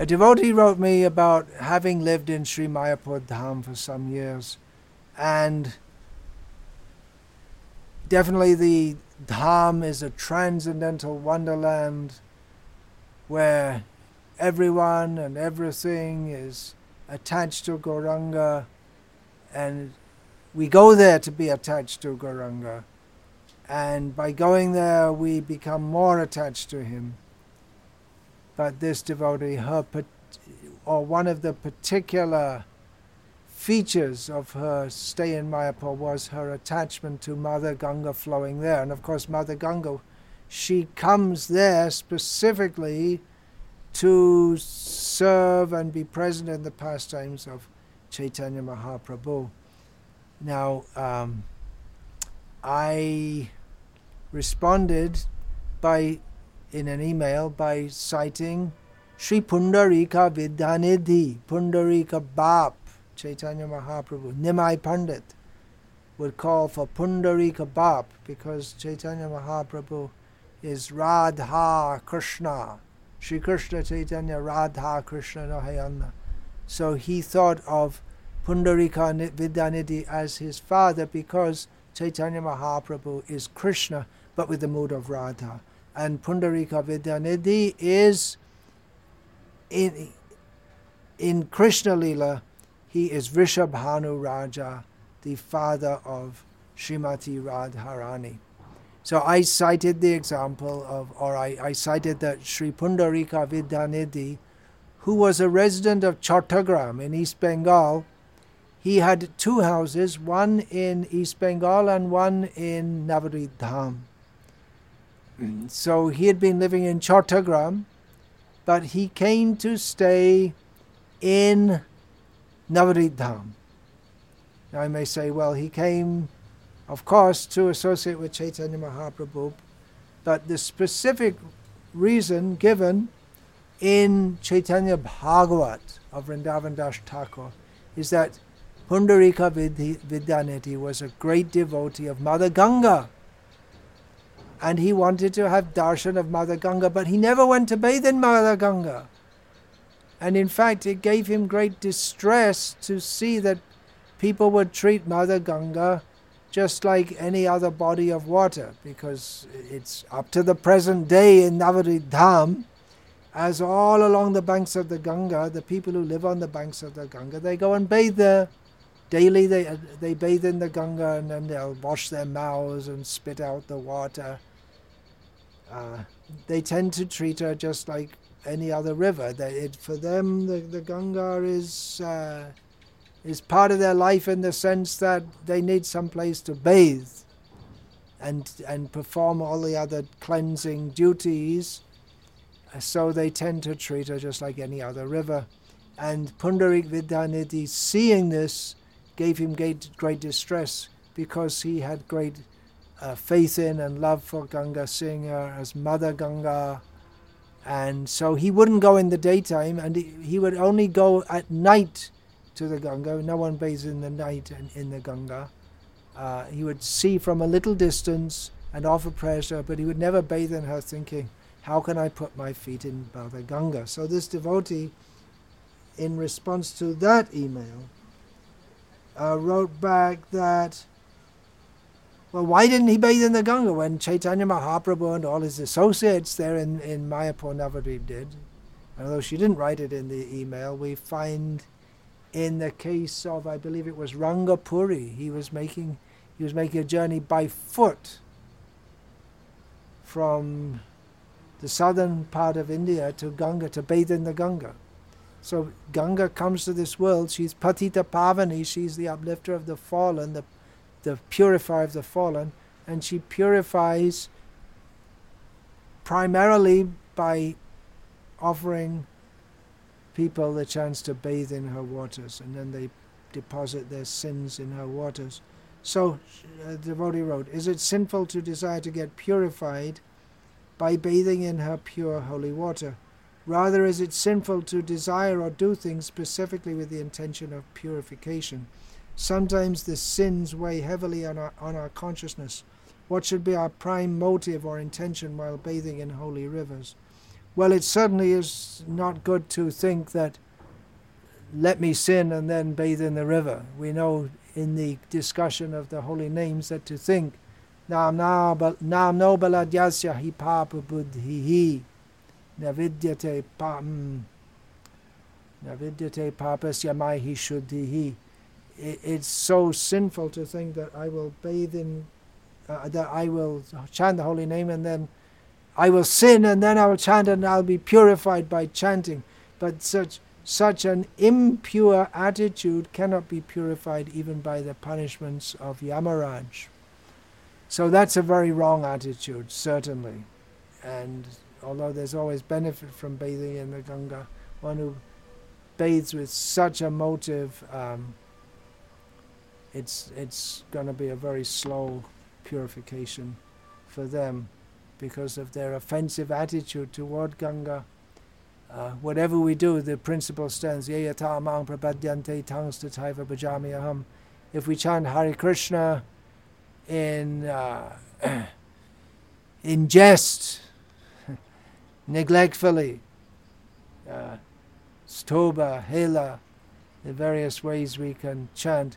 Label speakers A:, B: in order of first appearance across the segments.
A: A devotee wrote me about having lived in Sri Mayapur Dham for some years, and definitely the Dham is a transcendental wonderland where everyone and everything is attached to Gauranga, and we go there to be attached to Gauranga. And by going there, we become more attached to him this devotee, her or one of the particular features of her stay in Mayapur was her attachment to Mother Ganga flowing there. And of course, Mother Ganga, she comes there specifically to serve and be present in the pastimes of Chaitanya Mahaprabhu. Now, um, I responded by in an email by citing Sri Pundarika Vidyanidhi, Pundarika Bap, Chaitanya Mahaprabhu, Nimai Pandit would call for Pundarika Bap because Chaitanya Mahaprabhu is Radha Krishna. Sri Krishna Chaitanya Radha Krishna Nahayana. So he thought of Pundarika Vidyanidhi as his father because Chaitanya Mahaprabhu is Krishna but with the mood of Radha and Pundarika Vidyanidhi is in, in Krishna Lila, he is Vrishabhanu Raja, the father of Srimati Radharani. So I cited the example of, or I, I cited that Sri Pundarika Vidyanidhi, who was a resident of Chottagram in East Bengal, he had two houses, one in East Bengal and one in Navadvip Dham. So he had been living in Chottagram, but he came to stay in Navadvip Dham. I may say, well, he came, of course, to associate with Chaitanya Mahaprabhu, but the specific reason given in Chaitanya Bhagavat of Vrindavan Das Thakur is that Pundarika Vidyanidhi was a great devotee of Mother Ganga and he wanted to have darshan of Mother Ganga, but he never went to bathe in Mother Ganga. And in fact, it gave him great distress to see that people would treat Mother Ganga just like any other body of water, because it's up to the present day in Navadvip Dham, as all along the banks of the Ganga, the people who live on the banks of the Ganga, they go and bathe there. Daily they, uh, they bathe in the Ganga and then they'll wash their mouths and spit out the water uh, they tend to treat her just like any other river. That it, for them, the, the Ganga is uh, is part of their life in the sense that they need some place to bathe and and perform all the other cleansing duties. So they tend to treat her just like any other river. And Pundarik Vidyanidhi, seeing this, gave him great, great distress because he had great uh, faith in and love for Ganga, seeing her as Mother Ganga. And so he wouldn't go in the daytime and he, he would only go at night to the Ganga. No one bathes in the night in, in the Ganga. Uh, he would see from a little distance and offer pressure, but he would never bathe in her thinking, how can I put my feet in Mother Ganga? So this devotee, in response to that email, uh, wrote back that well, why didn't he bathe in the Ganga when Chaitanya Mahaprabhu and all his associates there in, in Mayapur Navadvip did? Although she didn't write it in the email, we find in the case of, I believe it was Rangapuri, he was making, he was making a journey by foot from the southern part of India to Ganga to bathe in the Ganga. So Ganga comes to this world, she's Patita Pavani, she's the uplifter of the fallen, the the purifier of the fallen, and she purifies primarily by offering people the chance to bathe in her waters, and then they deposit their sins in her waters. So, uh, the devotee wrote, Is it sinful to desire to get purified by bathing in her pure holy water? Rather, is it sinful to desire or do things specifically with the intention of purification? Sometimes the sins weigh heavily on our, on our consciousness. What should be our prime motive or intention while bathing in holy rivers? Well, it certainly is not good to think that let me sin and then bathe in the river. We know in the discussion of the holy names that to think nam no baladhyasya hi papa buddhi navidyate pam navidyate papasya maihi shuddhihi. It's so sinful to think that I will bathe in, uh, that I will chant the holy name and then I will sin and then I will chant and I'll be purified by chanting. But such such an impure attitude cannot be purified even by the punishments of Yamaraj. So that's a very wrong attitude, certainly. And although there's always benefit from bathing in the Ganga, one who bathes with such a motive, um, it's it's going to be a very slow purification for them because of their offensive attitude toward Ganga. Uh, whatever we do, the principle stands. Aham. If we chant Hare Krishna in uh, in jest, neglectfully, uh, stoba, hela, the various ways we can chant,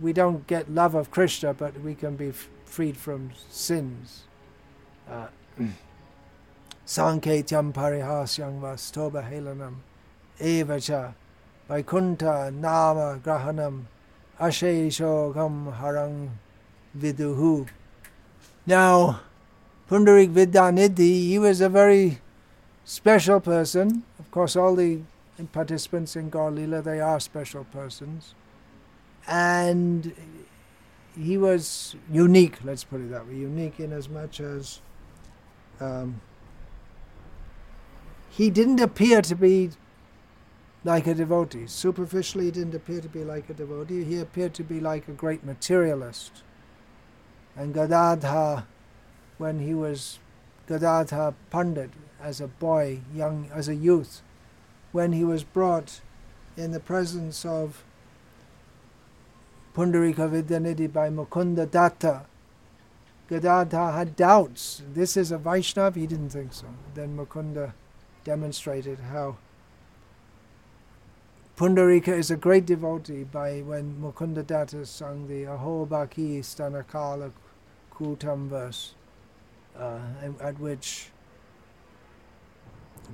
A: we don't get love of Krishna, but we can be f- freed from sins. Uh, Sanketyam parihasyam vastoba helanam evacha vaikunta nama grahanam asheshogam harang viduhu. Now, Pundarik Vidyanidhi, he was a very special person. Of course, all the participants in Gaur Lila, they are special persons. And he was unique, let's put it that way, unique in as much as um, he didn't appear to be like a devotee. Superficially, he didn't appear to be like a devotee. He appeared to be like a great materialist. And Gadadha, when he was Gadadha Pandit as a boy, young as a youth, when he was brought in the presence of Pundarika Vidyanidhi by Mukunda Datta, Gadadha had doubts. This is a Vaishnav? He didn't think so. Then Mukunda demonstrated how Pundarika is a great devotee by when Mukunda Datta sung the Aho Baki Stanakala Kutam verse, uh, at which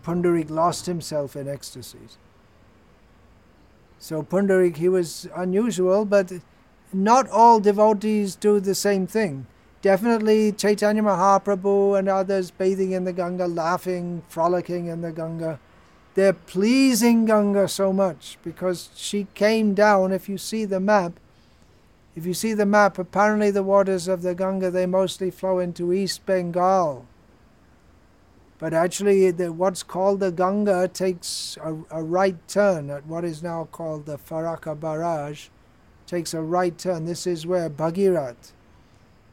A: Pundarik lost himself in ecstasies. So Pundarik, he was unusual, but not all devotees do the same thing. Definitely Chaitanya Mahaprabhu and others bathing in the Ganga, laughing, frolicking in the Ganga. They're pleasing Ganga so much because she came down. If you see the map, if you see the map, apparently the waters of the Ganga they mostly flow into East Bengal. But actually, the, what's called the Ganga takes a, a right turn at what is now called the Farakka Barrage. Takes a right turn. This is where Bhagirat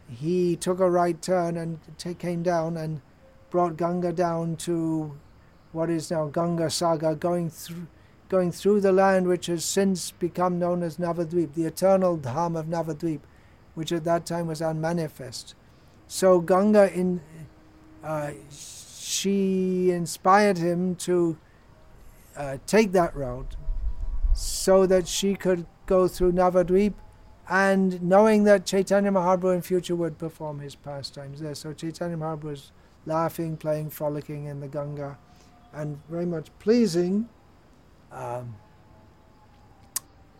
A: he took a right turn and t- came down and brought Ganga down to what is now Ganga Sagar, going through going through the land which has since become known as Navadvip, the eternal Dham of Navadvip, which at that time was unmanifest. So Ganga, in uh, she inspired him to uh, take that route, so that she could go through Navadvip and knowing that Chaitanya Mahaprabhu in future would perform his pastimes there. So Chaitanya Mahaprabhu was laughing, playing, frolicking in the Ganga, and very much pleasing, um,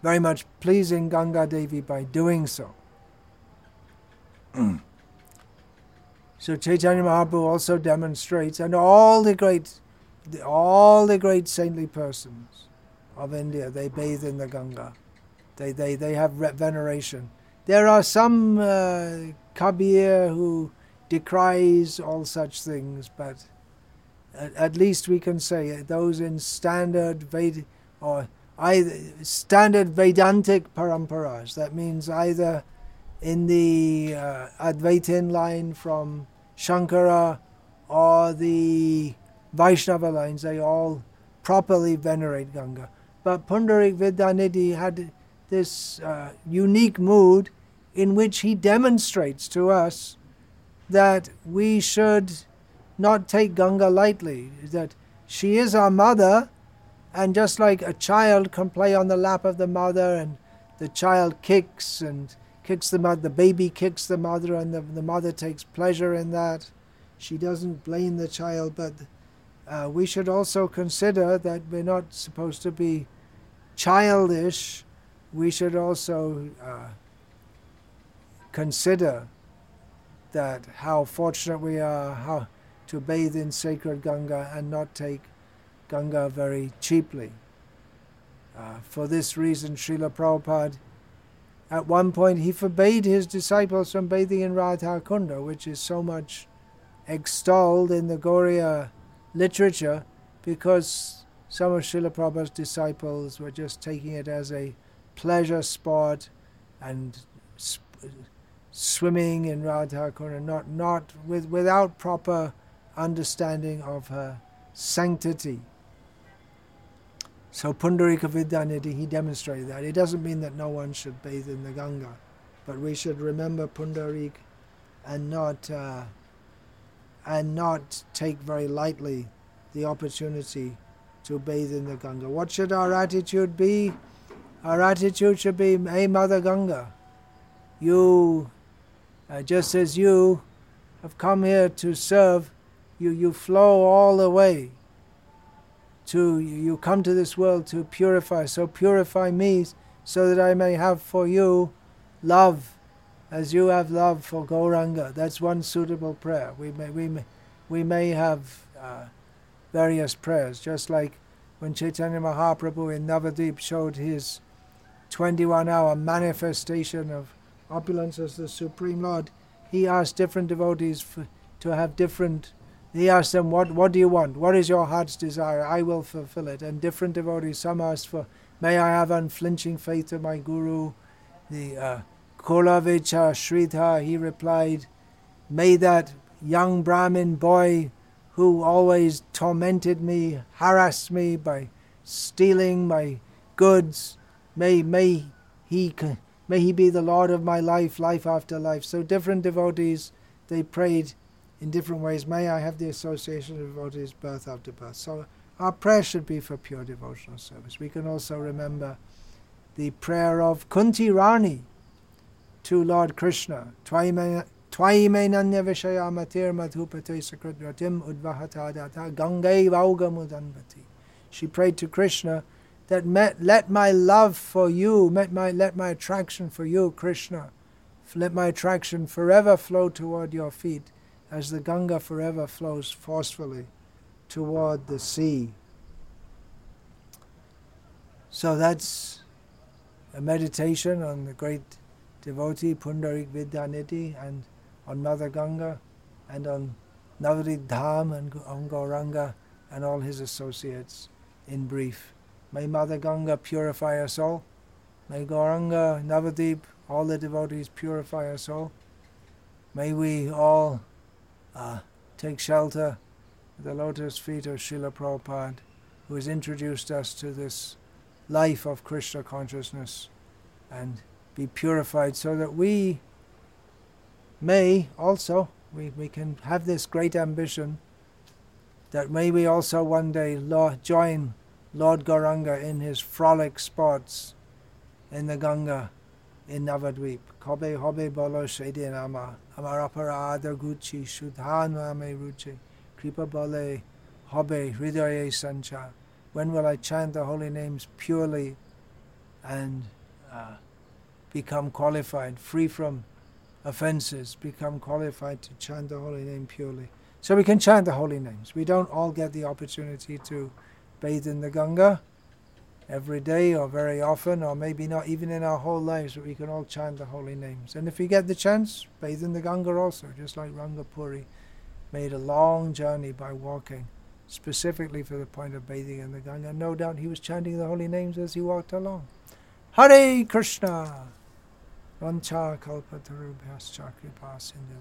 A: very much pleasing Ganga Devi by doing so. so Chaitanya Mahaprabhu also demonstrates, and all the great, all the great saintly persons of India, they bathe in the Ganga. They, they, they have veneration. There are some uh, Kabir who decries all such things, but at, at, least we can say those in standard Ved or either standard Vedantic paramparas. That means either in the uh, Advaitin line from Shankara or the Vaishnava lines, they all properly venerate Ganga. But Pundarik Vidyanidhi had this uh, unique mood in which he demonstrates to us that we should not take Ganga lightly, that she is our mother, and just like a child can play on the lap of the mother, and the child kicks and kicks the mother, the baby kicks the mother, and the, the mother takes pleasure in that. She doesn't blame the child, but uh, we should also consider that we're not supposed to be childish. We should also uh, consider that how fortunate we are how to bathe in sacred Ganga and not take Ganga very cheaply. Uh, for this reason, Srila Prabhupada, at one point, he forbade his disciples from bathing in Radha Kunda, which is so much extolled in the Gaudiya literature, because some of Srila Prabhupada's disciples were just taking it as a pleasure sport and sp- swimming in Radha Kunda, not, not with, without proper understanding of her sanctity. So Pundarika Vidyanidhi, he demonstrated that. It doesn't mean that no one should bathe in the Ganga, but we should remember Pundarik and not uh, and not take very lightly the opportunity to bathe in the Ganga. What should our attitude be? Our attitude should be, Hey Mother Ganga, you, uh, just as you have come here to serve, you, you flow all the way to you come to this world to purify. So purify me so that I may have for you love as you have love for Gauranga. That's one suitable prayer. We may, we may, we may have uh, various prayers, just like when Chaitanya Mahaprabhu in Navadip showed his 21 hour manifestation of opulence as the Supreme Lord, he asked different devotees for, to have different he asked them, what, what do you want? What is your heart's desire? I will fulfill it. And different devotees, some asked for, may I have unflinching faith in my Guru? The uh, Kholavecha Sridhar, he replied, may that young Brahmin boy who always tormented me, harassed me by stealing my goods, may, may, he, may he be the Lord of my life, life after life. So different devotees, they prayed in different ways. May I have the association of devotees birth after birth. So our prayer should be for pure devotional service. We can also remember the prayer of Kunti Rani to Lord Krishna. Twaime nanya vishaya matir madhupate sakradratim udvahatadata gangai vaugamudanvati. She prayed to Krishna that met, let my love for you, let my, let my attraction for you, Krishna, let my attraction forever flow toward your feet as the Ganga forever flows forcefully toward the sea. So that's a meditation on the great devotee Pundarik Vidyanidhi and on Mother Ganga and on Navadip Dham and on Gauranga and all his associates in brief. May Mother Ganga purify us all. May Gauranga, Navadip, all the devotees purify us all. May we all uh, take shelter at the lotus feet of Srila Prabhupada, who has introduced us to this life of Krishna consciousness and be purified so that we may also, we, we can have this great ambition that may we also one day Lord, join Lord Gauranga in his frolic sports in the Ganga Navadvip. Kobe hobe bolo shedin ama amar aparada gucci shudhan ame ruchi kripa bole hobe hridaye sancha. When will I chant the holy names purely and uh, become qualified, free from offenses, become qualified to chant the holy name purely? So we can chant the holy names. We don't all get the opportunity to bathe in the Ganga every day or very often or maybe not even in our whole lives but we can all chant the holy names. And if we get the chance bathe in the Ganga also just like Rangapuri made a long journey by walking specifically for the point of bathing in the Ganga. No doubt he was chanting the holy names as he walked along. Hare Krishna. Vancha kalpatarubhyascha kripa sindhu